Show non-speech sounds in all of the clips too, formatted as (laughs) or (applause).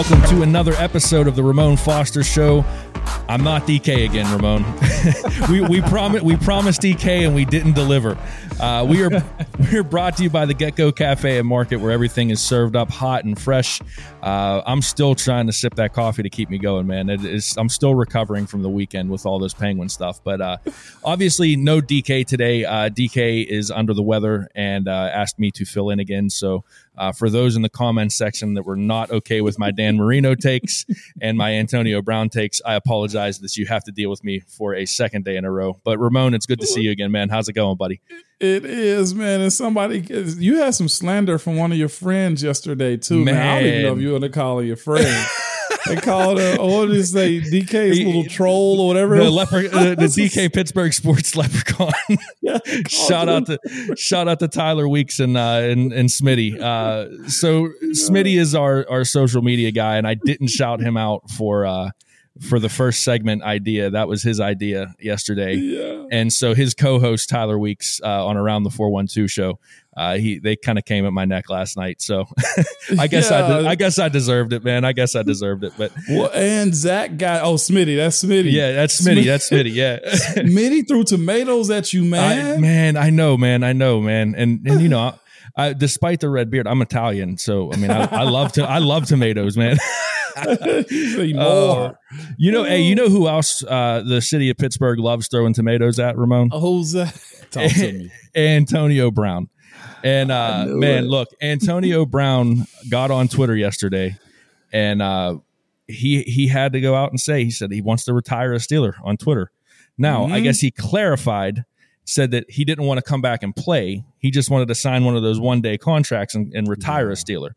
welcome to another episode of the Ramon Foster Show. I'm not DK again, Ramon. (laughs) we we promised we promised DK and we didn't deliver. Uh, we are (laughs) we're brought to you by the GetGo Cafe and Market, where everything is served up hot and fresh. Uh, I'm still trying to sip that coffee to keep me going, man. It is, I'm still recovering from the weekend with all this penguin stuff, but uh, obviously no DK today. Uh, DK is under the weather and uh, asked me to fill in again. So uh, for those in the comments section that were not okay with my Dan Marino takes (laughs) and my Antonio Brown takes, I apologize that you have to deal with me for a second day in a row. But Ramon, it's good to see you again, man. How's it going, buddy? It is, man. And somebody, you had some slander from one of your friends yesterday too, man. man. I don't even know if you want to call your friend. (laughs) they called uh, what did they say, DK's little troll or whatever. The, leper, uh, the DK Pittsburgh sports (laughs) leprechaun. (laughs) yeah, shout out to shout out to Tyler Weeks and uh, and, and Smitty. Uh, so Smitty is our our social media guy, and I didn't shout him out for. Uh, for the first segment idea. That was his idea yesterday. Yeah. And so his co-host Tyler Weeks uh, on Around the 412 show, uh, he they kind of came at my neck last night. So (laughs) I guess yeah. I I guess I deserved it, man. I guess I deserved it. But well, and Zach got oh Smitty, that's Smitty. Yeah, that's Smitty. Smitty. That's Smitty. Yeah, (laughs) Smitty threw tomatoes at you, man. I, man, I know, man. I know, man. And and you know. I, despite the red beard, I'm Italian, so I mean, I, I love to I love tomatoes, man. (laughs) more. Uh, you know, hey, you know who else uh, the city of Pittsburgh loves throwing tomatoes at, Ramon? who's that? (laughs) (laughs) Talk to me. Antonio Brown. And uh, man, it. look, Antonio Brown got on Twitter yesterday, and uh, he he had to go out and say he said he wants to retire a Steeler on Twitter. Now, mm-hmm. I guess he clarified, said that he didn't want to come back and play. He just wanted to sign one of those one day contracts and, and retire yeah. a Steeler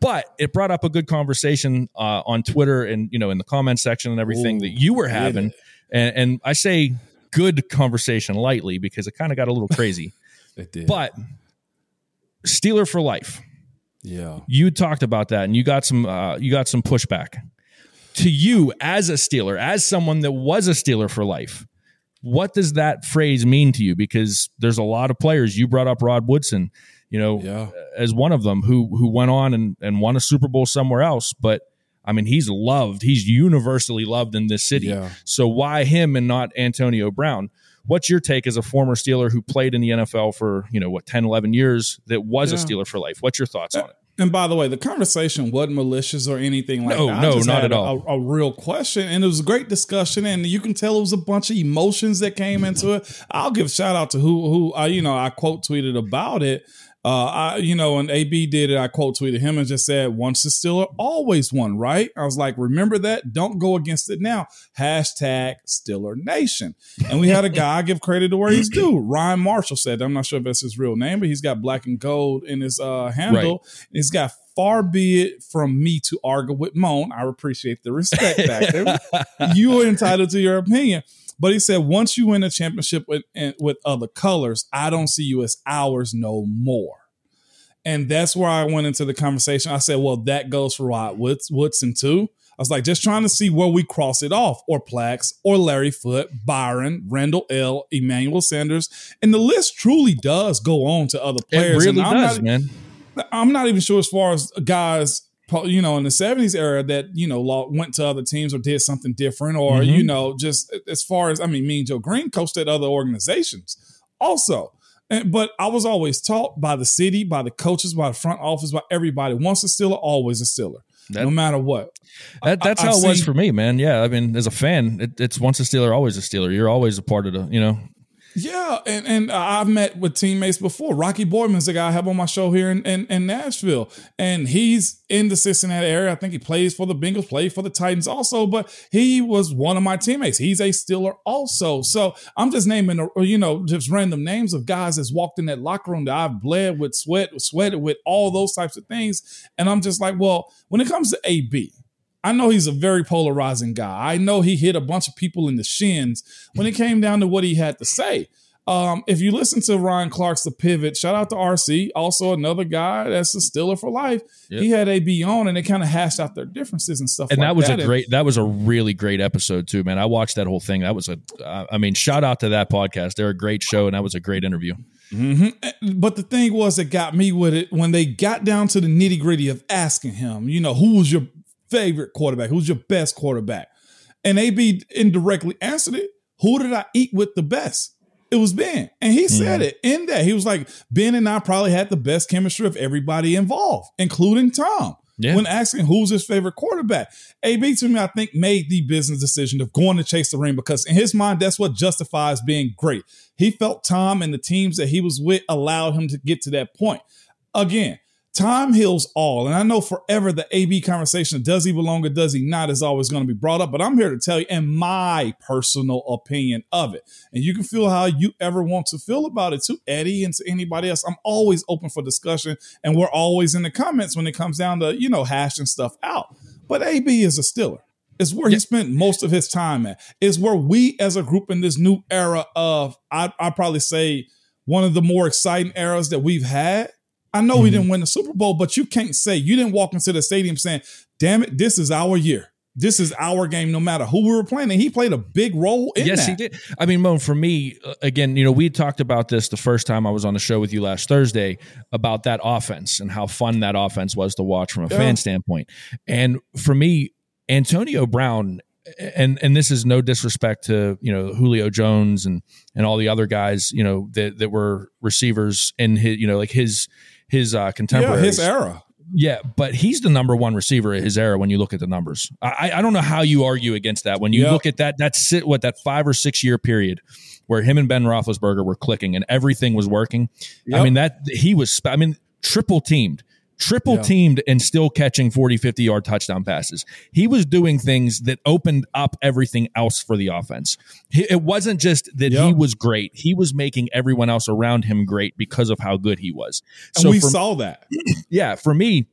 but it brought up a good conversation uh, on Twitter and you know in the comment section and everything Ooh, that you were having, and, and, I say good conversation lightly because it kind of got a little crazy. (laughs) it did, but Steeler for life. Yeah, you talked about that, and you got some uh, you got some pushback to you as a Steeler, as someone that was a Steeler for life. What does that phrase mean to you? Because there's a lot of players. You brought up Rod Woodson you know, yeah. as one of them who who went on and, and won a Super Bowl somewhere else. But I mean, he's loved. He's universally loved in this city. Yeah. So why him and not Antonio Brown? What's your take as a former Steeler who played in the NFL for, you know, what, 10, 11 years that was yeah. a Steeler for life? What's your thoughts uh, on it? And by the way, the conversation wasn't malicious or anything like no, that. No, not at all. A, a, real question, and it was a great discussion, and you can tell it was a bunch of emotions that came into it. I'll give shout out to who who I you know I quote tweeted about it, uh, I, you know, and AB did it, I quote tweeted him and just said, once a Steeler, always one, right? I was like, remember that? Don't go against it now. Hashtag Steeler Nation. And we had a guy, give credit to where he's due. Ryan Marshall said, I'm not sure if that's his real name, but he's got black and gold in his uh, handle. Right. He's got far be it from me to argue with Moan. I appreciate the respect factor. (laughs) you are entitled to your opinion. But he said, once you win a championship with with other colors, I don't see you as ours no more. And that's where I went into the conversation. I said, well, that goes for Rod Woods, Woodson too. I was like, just trying to see where we cross it off, or Plax, or Larry Foote, Byron, Randle El, Emmanuel Sanders. And the list truly does go on to other players. It really does, not, man. I'm not even sure as far as guys you know, in the 70s era that, you know, went to other teams or did something different, or, mm-hmm. you know, just as far as, I mean, me and Joe Greene coached at other organizations also. And, but I was always taught by the city, by the coaches, by the front office, by everybody. Once a Steeler, always a Steeler. That, no matter what. That, that's I, how it was for me, man. Yeah, I mean, as a fan, it, it's once a Steeler, always a Steeler. You're always a part of the, you know, yeah, and and I've met with teammates before. Rocky Boiman's the guy I have on my show here in, in, in, Nashville, and he's in the Cincinnati area. I think he plays for the Bengals, played for the Titans also, but he was one of my teammates. He's a Steeler also. So I'm just naming, you know, just random names of guys that's walked in that locker room that I've bled with, sweat, sweated with, all those types of things. And I'm just like, well, when it comes to AB, I know he's a very polarizing guy. I know he hit a bunch of people in the shins when it came down to what he had to say. Um, if you listen to Ryan Clark's The Pivot, shout out to RC, also another guy that's a stiller for life. Yep. He had AB on and they kind of hashed out their differences and stuff. And like that was that. a great, that was a really great episode too, man. I watched that whole thing. That was a, I mean, shout out to that podcast. They're a great show and that was a great interview. Mm-hmm. But the thing was that got me with it when they got down to the nitty gritty of asking him, you know, who was your favorite quarterback? Who's your best quarterback? And AB indirectly answered it. Who did I eat with the best? It was Ben. And he said mm-hmm. it in that. He was like, Ben and I probably had the best chemistry of everybody involved, including Tom. Yeah. When asking who's his favorite quarterback, AB to me, I think made the business decision of going to chase the ring because in his mind, that's what justifies being great. He felt Tom and the teams that he was with allowed him to get to that point. Again, time heals all. And I know forever the AB conversation, does he belong or does he not, is always going to be brought up. But I'm here to tell you, in my personal opinion of it, and you can feel how you ever want to feel about it to Eddie and to anybody else. I'm always open for discussion. And we're always in the comments when it comes down to, you know, hashing stuff out. But AB is a Steeler. It's where he spent most of his time at. It's where we as a group in this new era of, I, I probably say, one of the more exciting eras that we've had I know mm-hmm. we didn't win the Super Bowl, but you can't say you didn't walk into the stadium saying, "Damn it, this is our year. This is our game." No matter who we were playing, and he played a big role in yes, that. he did. I mean, Moan, for me, uh, again, you know, we talked about this the first time I was on the show with you last Thursday about that offense and how fun that offense was to watch from a yeah. fan standpoint. And for me, Antonio Brown and and this is no disrespect to you know Julio Jones and and all the other guys you know that that were receivers in his you know like his his uh, contemporaries. Yeah, his era. Yeah, but he's the number one receiver of his era when you look at the numbers. I, I don't know how you argue against that. When you yep. look at that, that's sit what that five or six year period where him and Ben Roethlisberger were clicking and everything was working. Yep. I mean that he was. I mean triple teamed triple yeah. teamed and still catching 40, 50 yard touchdown passes. He was doing things that opened up everything else for the offense. It wasn't just that he was great, he was making everyone else around him great because of how good he was. And so we for, saw that. (clears throat) Yeah, for me,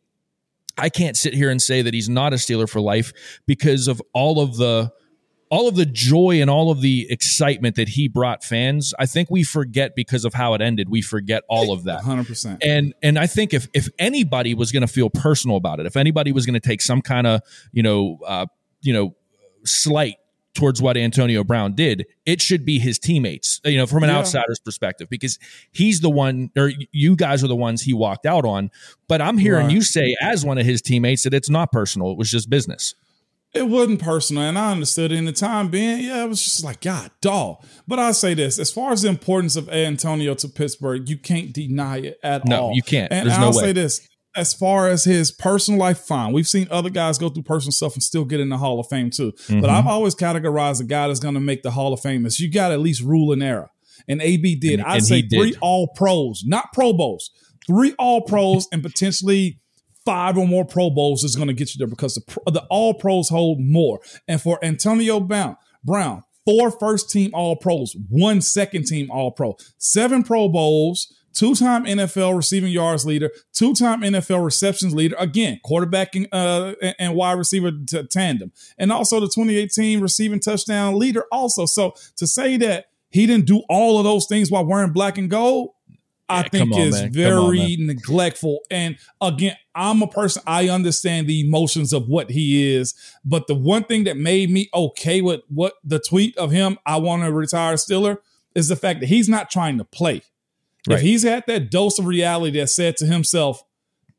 I can't sit here and say that he's not a Steeler for life because of all of the all of the joy and all of the excitement that he brought fans, I think we forget because of how it ended. We forget all of that. 100%. And and I think if if anybody was going to feel personal about it, if anybody was going to take some kind of, you know, uh, you know, slight towards what Antonio Brown did, it should be his teammates, you know, from an yeah. outsider's perspective, because he's the one, or you guys are the ones he walked out on. But I'm hearing right. you say, as one of his teammates, that it's not personal; it was just business it wasn't personal, and I understood it in the time being. Yeah, it was just like God, dog. But I say this: as far as the importance of Antonio to Pittsburgh, you can't deny it at no, all. No, you can't. And There's I'll no say this: as far as his personal life, fine. We've seen other guys go through personal stuff and still get in the Hall of Fame too. Mm-hmm. But I've always categorized a guy that's going to make the Hall of Fame as you got to at least rule an era. And AB did. And, I'd and say three did. All Pros, not Pro Bowls, three All Pros, and potentially five or more Pro Bowls is going to get you there because the, the All Pros hold more. And for Antonio Brown, Brown, four first team All Pros, one second team All Pro, seven Pro Bowls, two time NFL receiving yards leader, two time NFL receptions leader, again, quarterbacking uh, and wide receiver t- tandem, and also the 2018 receiving touchdown leader, also. So to say that he didn't do all of those things while wearing black and gold, I think on, is man. very on, neglectful. And again, I'm a person, I understand the emotions of what he is. But the one thing that made me okay with what the tweet of him, I want to retire Steeler, is the fact that he's not trying to play. Right. If he's had that dose of reality that said to himself,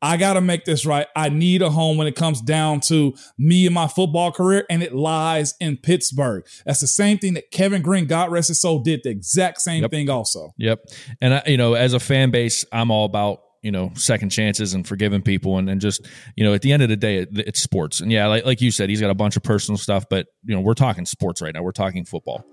I got to make this right. I need a home when it comes down to me and my football career, and it lies in Pittsburgh. That's the same thing that Kevin Greene, God rest his soul, did the exact same yep. thing also. Yep. And, I, you know, as a fan base, I'm all about you know second chances and forgiving people and, and just you know at the end of the day it, it's sports and yeah like, like you said he's got a bunch of personal stuff but you know we're talking sports right now we're talking football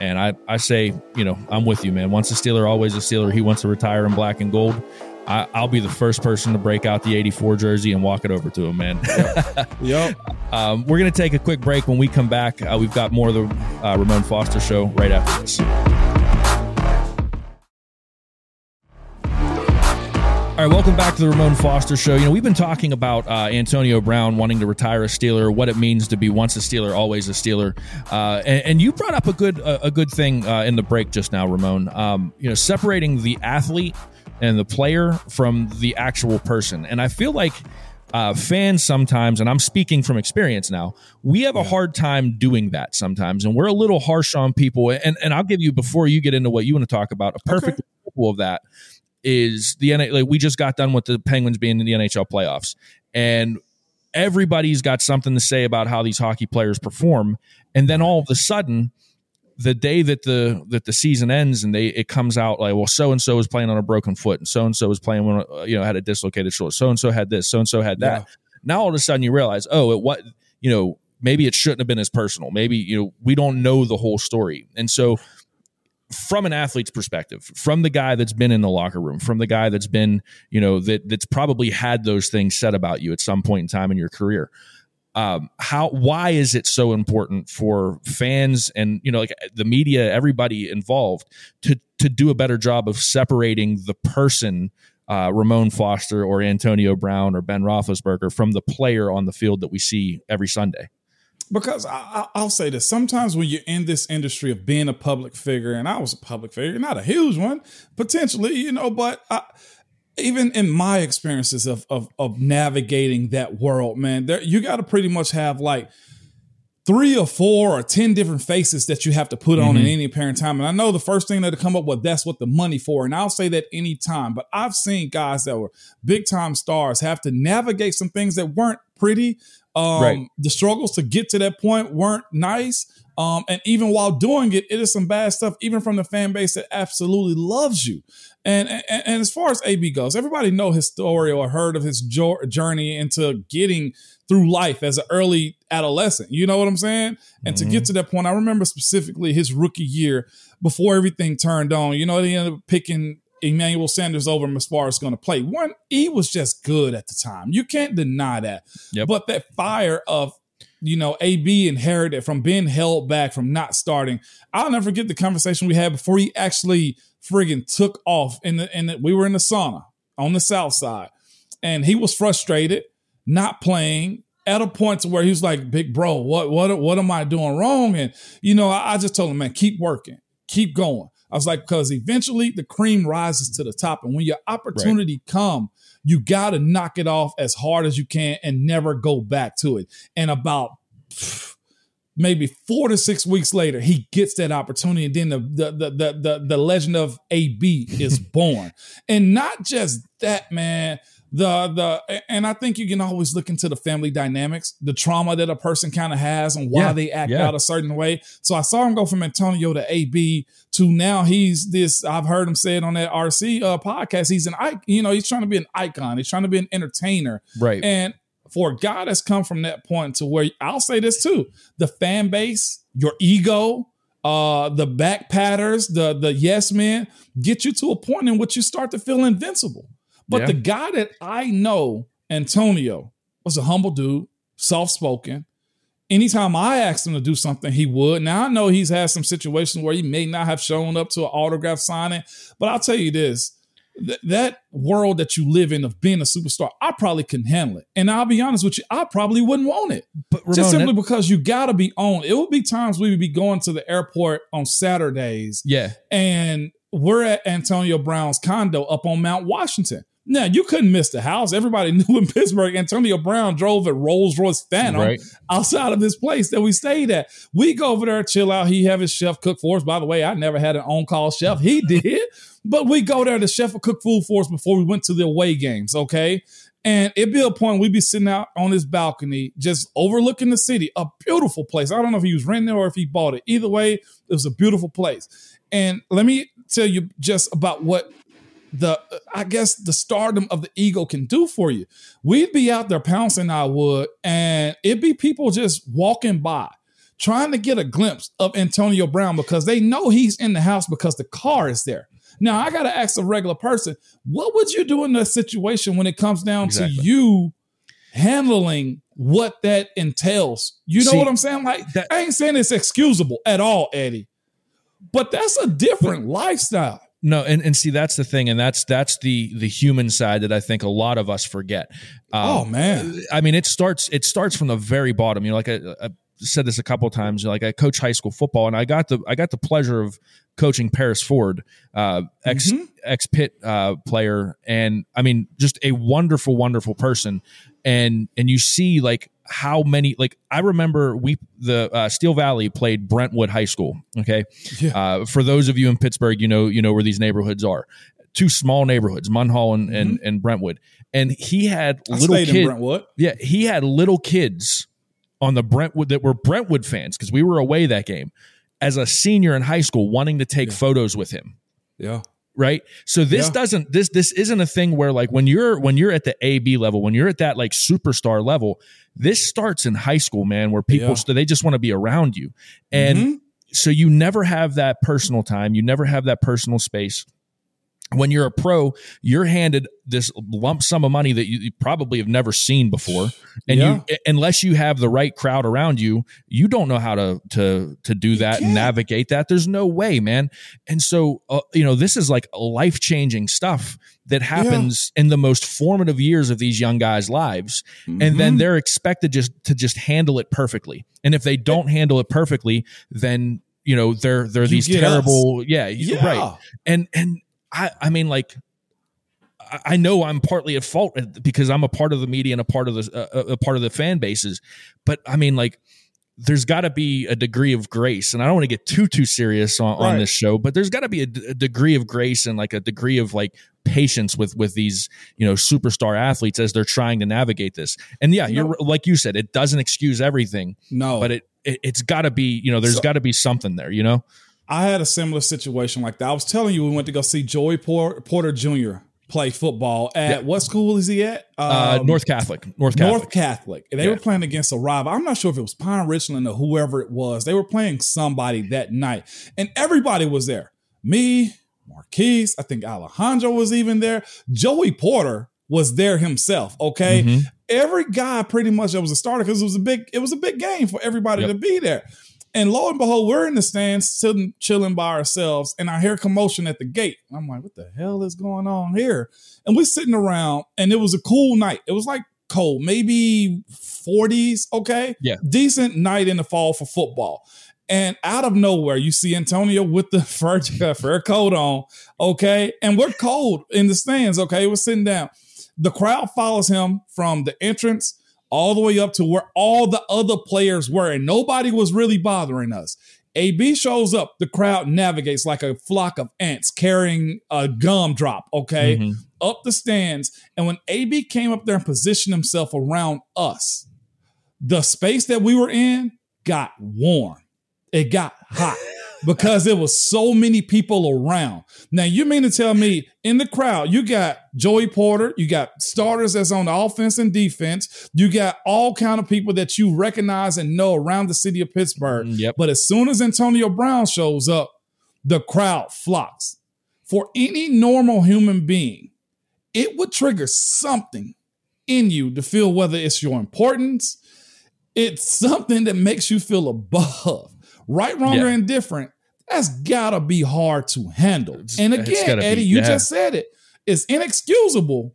and i i say you know i'm with you man once a steeler always a steeler he wants to retire in black and gold I, will be the first person to break out the 84 jersey and walk it over to him, man. (laughs) yep. yep. (laughs) Um, we're going to take a quick break. When we come back, uh, we've got more of the uh, Ramon Foster show right after this. All right, welcome back to the Ramon Foster Show. You know, we've been talking about uh, Antonio Brown wanting to retire a Steeler, what it means to be once a Steeler, always a Steeler, uh, and, and, you brought up a good a, a good thing uh, in the break just now, Ramon. Um, you know, separating the athlete and the player from the actual person. And I feel like uh, fans sometimes, and I'm speaking from experience now, we have a hard time doing that sometimes, and we're a little harsh on people. And and I'll give you before you get into what you want to talk about a perfect okay. example of that is the like we just got done with the Penguins being in the NHL playoffs, and everybody's got something to say about how these hockey players perform, and then all of a sudden, the day that the that the season ends and they it comes out like well so and so is playing on a broken foot and so and so is playing when you know had a dislocated shoulder. So and so had this so and so had that. Yeah. now all of a sudden you realize oh it what you know maybe it shouldn't have been as personal. Maybe you know we don't know the whole story. And so from an athlete's perspective from the guy that's been in the locker room from the guy that's been you know that that's probably had those things said about you at some point in time in your career um, how why is it so important for fans and you know like the media everybody involved to to do a better job of separating the person uh, Ramon Foster or Antonio Brown or Ben Roethlisberger from the player on the field that we see every Sunday because I, will say this sometimes when you're in this industry of being a public figure and i was a public figure not a huge one potentially you know but I, even in my experiences of of, of navigating that world, man, there you got to pretty much have like three or four or ten different faces that you have to put on mm-hmm. in any apparent time. And I know the first thing that come up with that's what the money for. And I'll say that anytime. But I've seen guys that were big time stars have to navigate some things that weren't pretty. Um, right. The struggles to get to that point weren't nice. Um, and even while doing it, it is some bad stuff, even from the fan base that absolutely loves you. And, and, and as far as AB goes, everybody know his story or heard of his jo- journey into getting through life as an early adolescent. You know what I'm saying? And mm-hmm. to get mm-hmm. to that point, I remember specifically his rookie year before everything turned on. You know, he ended up picking Emmanuel Sanders over him as far as going to play. One, he was just good at the time. You can't deny that. Yep. But that fire of you know, AB inherited from being held back from not starting. I'll never forget the conversation we had before he actually friggin' took off in the in the, we were in the sauna on the south side. And he was frustrated, not playing, at a point to where he was like, "Big bro, what what what am I doing wrong?" And you know, I, I just told him, "Man, keep working, keep going." I was like, because eventually the cream rises to the top, and when your opportunity right. come, you got to knock it off as hard as you can and never go back to it. And about (sighs) maybe four to six weeks later, he gets that opportunity, and then the the the the, the, the legend of AB is (laughs) born. and not just that, man the the and I think you can always look into the family dynamics, the trauma that a person kind of has and why yeah, they act yeah. out a certain way. So I saw him go from Antonio to AB to now he's this. I've heard him say it on that RC uh, podcast. He's an. You know, he's trying to be an icon. He's trying to be an entertainer. Right. And for God has come from that point to where I'll say this too, the fan base, your ego, uh, the back patters, the the yes men, get you to a point in which you start to feel invincible. But yeah. the guy that I know, Antonio, was a humble dude, soft spoken. Anytime I asked him to do something, he would. Now I know he's had some situations where he may not have shown up to an autograph signing, but I'll tell you this. Th- that world that you live in of being a superstar, I probably couldn't handle it. And I'll be honest with you, I probably wouldn't want it. But Ramon, just simply that- because you gotta be on. It would be times we would be going to the airport on Saturdays. Yeah. And we're at Antonio Brown's condo up on Mount Washington. Now you couldn't miss the house. Everybody (laughs) knew in Pittsburgh, Antonio Brown drove a Rolls Royce Phantom right. outside of this place that we stayed at. We go over there, chill out. He have his chef cook for us. By the way, I never had an on call chef. He (laughs) did, but we go there. The chef would cook food for us before we went to the away games. Okay, and it'd be a point we'd be sitting out on this balcony, just overlooking the city. A beautiful place. I don't know if he was renting it or if he bought it. Either way, it was a beautiful place. And let me tell you just about what the I guess the stardom of the ego can do for you. We'd be out there pouncing I would, and it'd be people just walking by trying to get a glimpse of Antonio Brown because they know he's in the house because the car is there. Now I gotta ask a regular person, what would you do in that situation when it comes down exactly. to you handling what that entails? You know See, what I'm saying? Like that, I ain't saying it's excusable at all, Eddie. But that's a different lifestyle. No, and, and see that's the thing, and that's that's the the human side that I think a lot of us forget. Um, oh man, I mean it starts it starts from the very bottom. You know, like I, I said this a couple times. Like I coach high school football, and I got the I got the pleasure of coaching Paris Ford, uh, ex mm-hmm. ex Pitt uh, player, and I mean just a wonderful, wonderful person. And and you see like how many like I remember we the uh, Steel Valley played Brentwood High School. Okay, yeah. uh, for those of you in Pittsburgh, you know you know where these neighborhoods are. two small neighborhoods, Munhall and, and, and Brentwood. And he had I little kids. Brentwood. Yeah, he had little kids on the Brentwood that were Brentwood fans because we were away that game as a senior in high school wanting to take photos with him. Yeah. Right. So this Yeah. doesn't this this isn't a thing where like when you're when you're at the AB level, when you're at that like superstar level, this starts in high school, man, where people Yeah. so they just want to be around you. And Mhm. so you never have that personal time, you never have that personal space. When you're a pro, you're handed this lump sum of money that you, probably have never seen before, and you unless you have the right crowd around you, you don't know how to to to do that and navigate that. There's no way, man. And so, uh, you know, this is like life changing stuff that happens in the most formative years of these young guys' lives, and then Mhm. they're expected just to just handle it perfectly. And if they don't handle it perfectly, then you know they're they're You these terrible, yeah, yeah. right. And and I I mean like. I- know I'm partly at fault because I'm a part of the media and a part of the uh, a part of the fan bases, but I mean, like, there's got to be a degree of grace, and I don't want to get too too serious on, on this show, but there's got to be a, d- a degree of grace and like a degree of like patience with with these you know superstar athletes as they're trying to navigate this. And yeah, you're like you said, it doesn't excuse everything, No. but it, it it's got to be you know there's So- got to be something there, you know. I had a similar situation like that. I was telling you, we went to go see Joey Por- Porter Jr. play football at Yeah. what school is he at? Uh, Um, North Catholic, North Catholic. North Catholic. And they Yeah. were playing against a rival. I'm not sure if it was Pine Richland or whoever it was. They were playing somebody that night. And everybody was there. Me, Maurkice, I think Alejandro was even there. Joey Porter was there himself. Okay. Mhm. Every guy pretty much that was a starter because it was a big, it was a big game for everybody Yep. to be there. And lo and behold, we're in the stands sitting, chilling by ourselves, and I hear commotion at the gate. And I'm like, what the hell is going on here? And we're sitting around, and it was a cool night. It was like cold, maybe 40s, okay? Yeah. Decent night in the fall for football. And out of nowhere, you see Antonio with the (laughs) fur, fur coat on, okay? And we're cold in the stands, okay? We're sitting down. The crowd follows him from the entrance all the way up to where all the other players were, and nobody was really bothering us. AB shows up, the crowd navigates like a flock of ants carrying a gumdrop, okay, Mhm. up the stands. And when AB came up there and positioned himself around us, the space that we were in got warm. It got hot because there was so many people around. Now, you mean to tell me in the crowd, you got Joey Porter, you got starters that's on the offense and defense, you got all kind of people that you recognize and know around the city of Pittsburgh. Mm, yep. But as soon as Antonio Brown shows up, the crowd flocks. For any normal human being, it would trigger something in you to feel whether it's your importance, it's something that makes you feel above. Right, wrong, or indifferent, that's gotta be hard to handle. It's- and again, gotta be, Eddie, you yeah. just said it. It's inexcusable,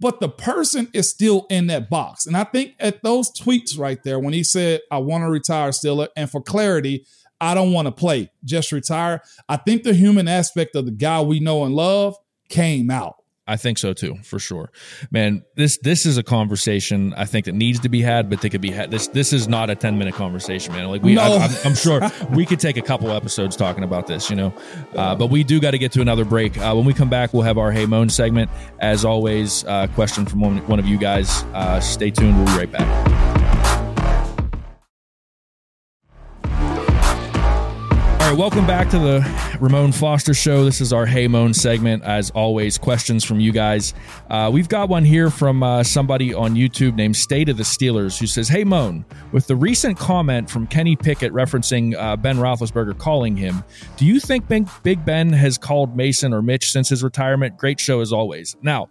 but the person is still in that box. And I think at those tweets right there, when he said, I want to retire still, and for clarity, I don't want to play, just retire. I think the human aspect of the guy we know and love came out. I think so too, for sure, man. This this is a conversation I think that needs to be had, but they could be had. This this is not a ten minute conversation, man. Like we, No. I, I'm, I'm sure we could take a couple episodes talking about this, you know. Uh, but we do got to get to another break. Uh, when we come back, we'll have our Hey Mon segment. As always, uh, question from one, one of you guys. Uh, stay tuned. We'll be right back. Right, welcome back to the Ramon Foster Show. This is our Hey Mon segment. As always, questions from you guys. Uh, we've got one here from uh, somebody on YouTube named State of the Steelers who says, Hey Mon, with the recent comment from Kenny Pickett referencing uh, Ben Roethlisberger calling him, do you think Big, Big Ben has called Mason or Mitch since his retirement? Great show as always. Now,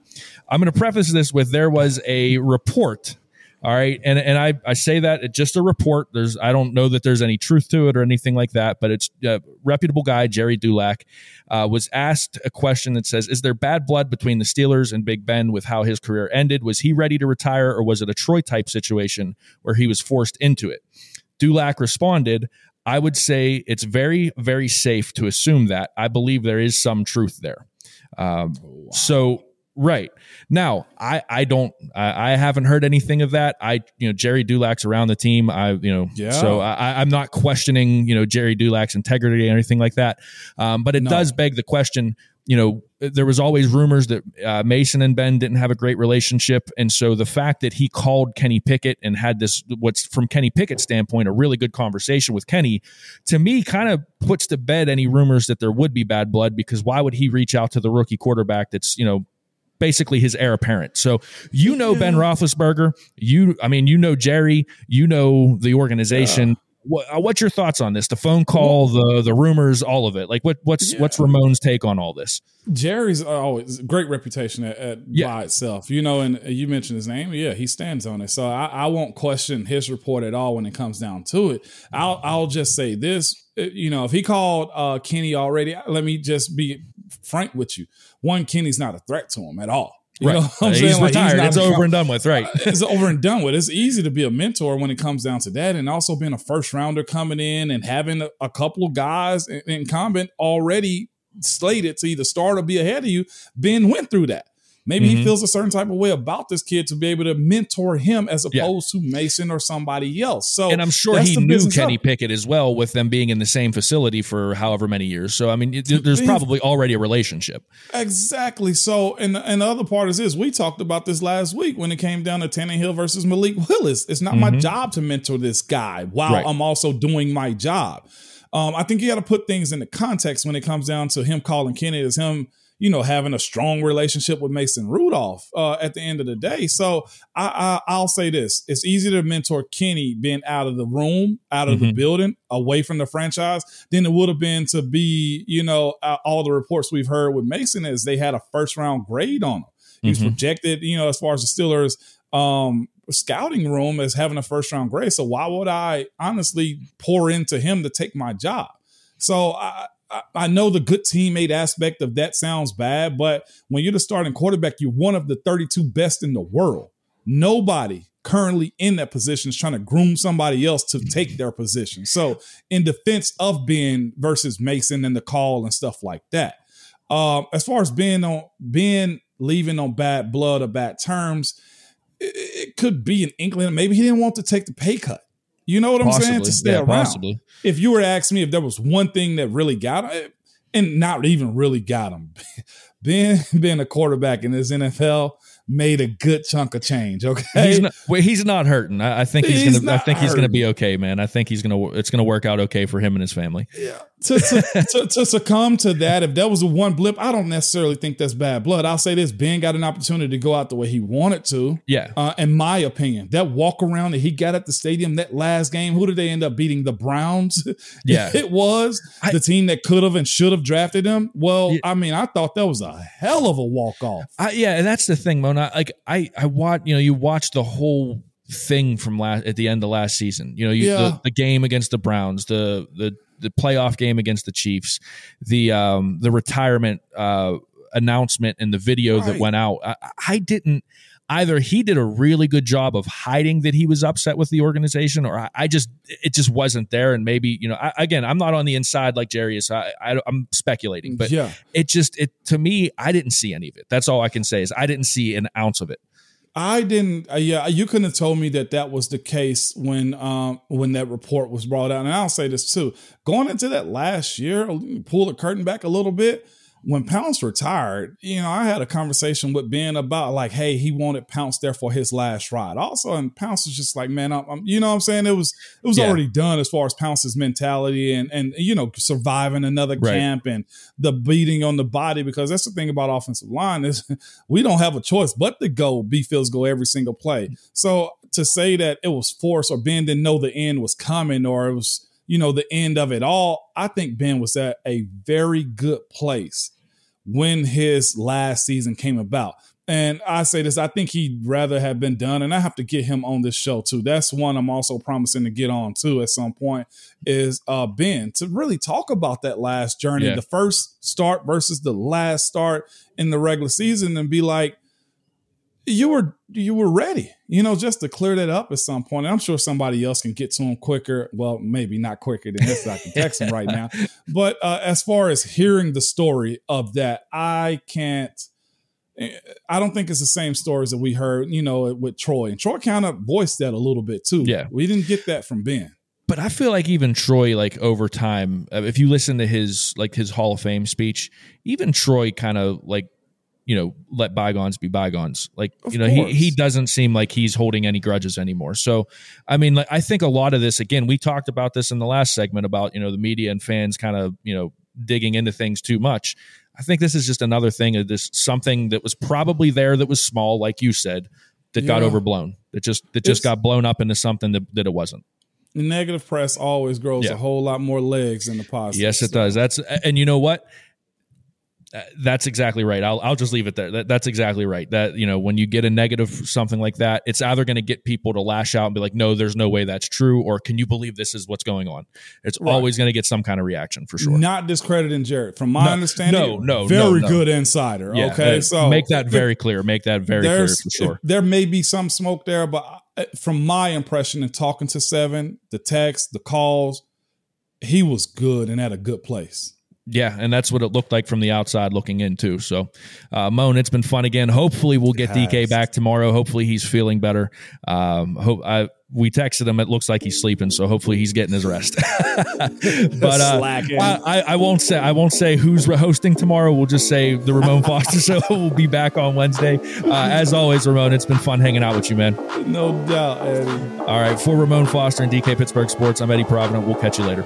I'm going to preface this with there was a report all right. And and I, I say that it's just a report. There's I don't know that there's any truth to it or anything like that, but it's a reputable guy, Gerry Dulac, uh, was asked a question that says, Is there bad blood between the Steelers and Big Ben with how his career ended? Was he ready to retire or was it a Troy type situation where he was forced into it? Dulac responded, I would say it's very, very safe to assume that. I believe there is some truth there. Um, So Right now, I I don't I, I haven't heard anything of that. I you know Gerry Dulac's around the team. I you know Yeah. so I, I'm not questioning you know Gerry Dulac's integrity or anything like that. Um, but it No. does beg the question. You know, there was always rumors that uh, Mason and Ben didn't have a great relationship, and so the fact that he called Kenny Pickett and had this what's from Kenny Pickett's standpoint a really good conversation with Kenny, to me kind of puts to bed any rumors that there would be bad blood because why would he reach out to the rookie quarterback that's you know basically his heir apparent. So you know Ben Roethlisberger, you I mean you know Gerry, you know the organization. Yeah. What, uh, what's your thoughts on this? The phone call, the the rumors, all of it. Like what what's yeah. what's Ramon's take on all this? Gerry's always great reputation at, at yeah. by itself, you know. And you mentioned his name, yeah, he stands on it. So I, I won't question his report at all when it comes down to it. I'll I'll just say this, you know, if he called uh, Kenny already, let me just be frank with you. One, Kenny's not a threat to him at all. You right. I'm he's saying? retired. Like, he's it's over and done with. Right. (laughs) it's over and done with. It's (laughs) easy to be a mentor when it comes down to that. And also being a first rounder coming in and having a, a couple of guys in, incumbent already slated to either start or be ahead of you. Ben went through that. Maybe mm-hmm. he feels a certain type of way about this kid to be able to mentor him as opposed yeah. to Mason or somebody else. So, and I'm sure he knew Kenny up. Pickett as well, with them being in the same facility for however many years. So, I mean, there's probably already a relationship. Exactly. So, and and the other part is this: we talked about this last week when it came down to Tannehill versus Malik Willis. It's not mm-hmm. my job to mentor this guy while right. I'm also doing my job. Um, I think you got to put things into context when it comes down to him calling Kenny as him you know, having a strong relationship with Mason Rudolph uh, at the end of the day. So I, I, will say this: it's easy to mentor Kenny being out of the room, out of mm-hmm. the building, away from the franchise, than it would have been to be, you know, uh, all the reports we've heard with Mason is they had a first round grade on him. He's mm-hmm. projected, you know, as far as the Steelers um, scouting room as having a first round grade. So why would I honestly pour into him to take my job? So I, I know the good teammate aspect of that sounds bad, but when you're the starting quarterback, you're one of the 32 best in the world. Nobody currently in that position is trying to groom somebody else to take their position. So, in defense of Ben versus Mason and the call and stuff like that, um, as far as being on being leaving on bad blood or bad terms, it, it could be an inkling. Maybe he didn't want to take the pay cut. You know what possibly. I'm saying? To stay yeah, around. Possibly. If you were to ask me if there was one thing that really got him, and not even really got him, (laughs) being being a quarterback in this NFL made a good chunk of change. Okay, he's not, well, he's not hurting. I, I think he's, he's gonna. I think hurting. he's gonna be okay, man. I think he's gonna. It's gonna work out okay for him and his family. Yeah, to, to, to, to, succumb to that, if that was a one blip, I don't necessarily think that's bad blood. I'll say this: Ben got an opportunity to go out the way he wanted to. Yeah. Uh, in my opinion, that walk around that he got at the stadium that last game, who did they end up beating? The Browns. (laughs) Yeah, it was I, the team that could have and should have drafted him. Well, yeah. I mean, I thought that was a hell of a walk off. Yeah, and that's the thing, Mona. Like I, I watch. You know, you watch the whole thing from last at the end of last season. You know, you, yeah. the, the game against the Browns, the the the playoff game against the Chiefs, the um, the retirement uh, announcement and the video right. that went out. I, I, didn't either. He did a really good job of hiding that he was upset with the organization, or I, I just it just wasn't there. And maybe you know, I, again, I'm not on the inside like Gerry is. I, am speculating, but yeah. it just it to me, I didn't see any of it. That's all I can say is I didn't see an ounce of it. I didn't. Uh, yeah, you couldn't have told me that that was the case when um, when that report was brought out. And I'll say this too: going into that last year, pull the curtain back a little bit when Pounce retired, you know, I had a conversation with Ben about like, hey, he wanted Pounce there for his last ride. Also, and Pounce was just like, man, I'm, I'm you know, what I'm saying it was it was yeah. already done as far as Pounce's mentality and and you know surviving another right. camp and the beating on the body because that's the thing about offensive line is (laughs) we don't have a choice but to go B Fields go every single play. So to say that it was forced or Ben didn't know the end was coming or it was you know, the end of it all, I think Ben was at a very good place when his last season came about. And I say this, I think he'd rather have been done. And I have to get him on this show too. That's one I'm also promising to get on too at some point is uh Ben to really talk about that last journey, yeah. the first start versus the last start in the regular season and be like, you were you were ready, you know, just to clear that up at some point. And I'm sure somebody else can get to him quicker. Well, maybe not quicker than this. I can text him right now. (laughs) But uh, as far as hearing the story of that, I can't. I don't think it's the same stories that we heard, you know, with Troy. And Troy kind of voiced that a little bit too. Yeah, we didn't get that from Ben but I feel like even Troy, like over time, uh, if you listen to his like his Hall of Fame speech, even Troy kind of like you know let bygones be bygones like Of you know he, course. he doesn't seem like he's holding any grudges anymore so i mean like, i think a lot of this again we talked about this in the last segment about you know the media and fans kind of you know digging into things too much i think this is just another thing of this something that was probably there that was small like you said that got overblown that just that just It's- got blown up into something that, that it wasn't The negative press always grows Yeah. a whole lot more legs than the positive. Yes, it So, does. That's and you know what? That's exactly right. I'll I'll just leave it there. That, that's exactly right. That you know when you get a negative something like that, it's either going to get people to lash out and be like, "No, there's no way that's true," or "Can you believe this is what's going on?" It's Right. always going to get some kind of reaction for sure. Not discrediting Jared. From my No, understanding, no, no, very no, no. good insider. Yeah, okay, so make that very clear. Make that very clear for sure. there may be some smoke there, but uh, from my impression and talking to Seven, the text, the calls, he was good and at a good place. Yeah, and that's what it looked like from the outside looking in too. So, uh, Moan, it's been fun again. Hopefully, we'll get DK back tomorrow. Hopefully, he's feeling better. Um, hope I we texted him. It looks like he's sleeping, so hopefully he's getting his rest. (laughs) but uh, I, I, I won't say I won't say who's hosting tomorrow. We'll just say the Ramon (laughs) Foster Show (laughs) will be back on Wednesday. Uh, as always, Ramon, it's been fun hanging out with you, man. No doubt, Eddie. All right, for Ramon Foster and DK Pittsburgh Sports, I'm Eddie Provident. We'll catch you later.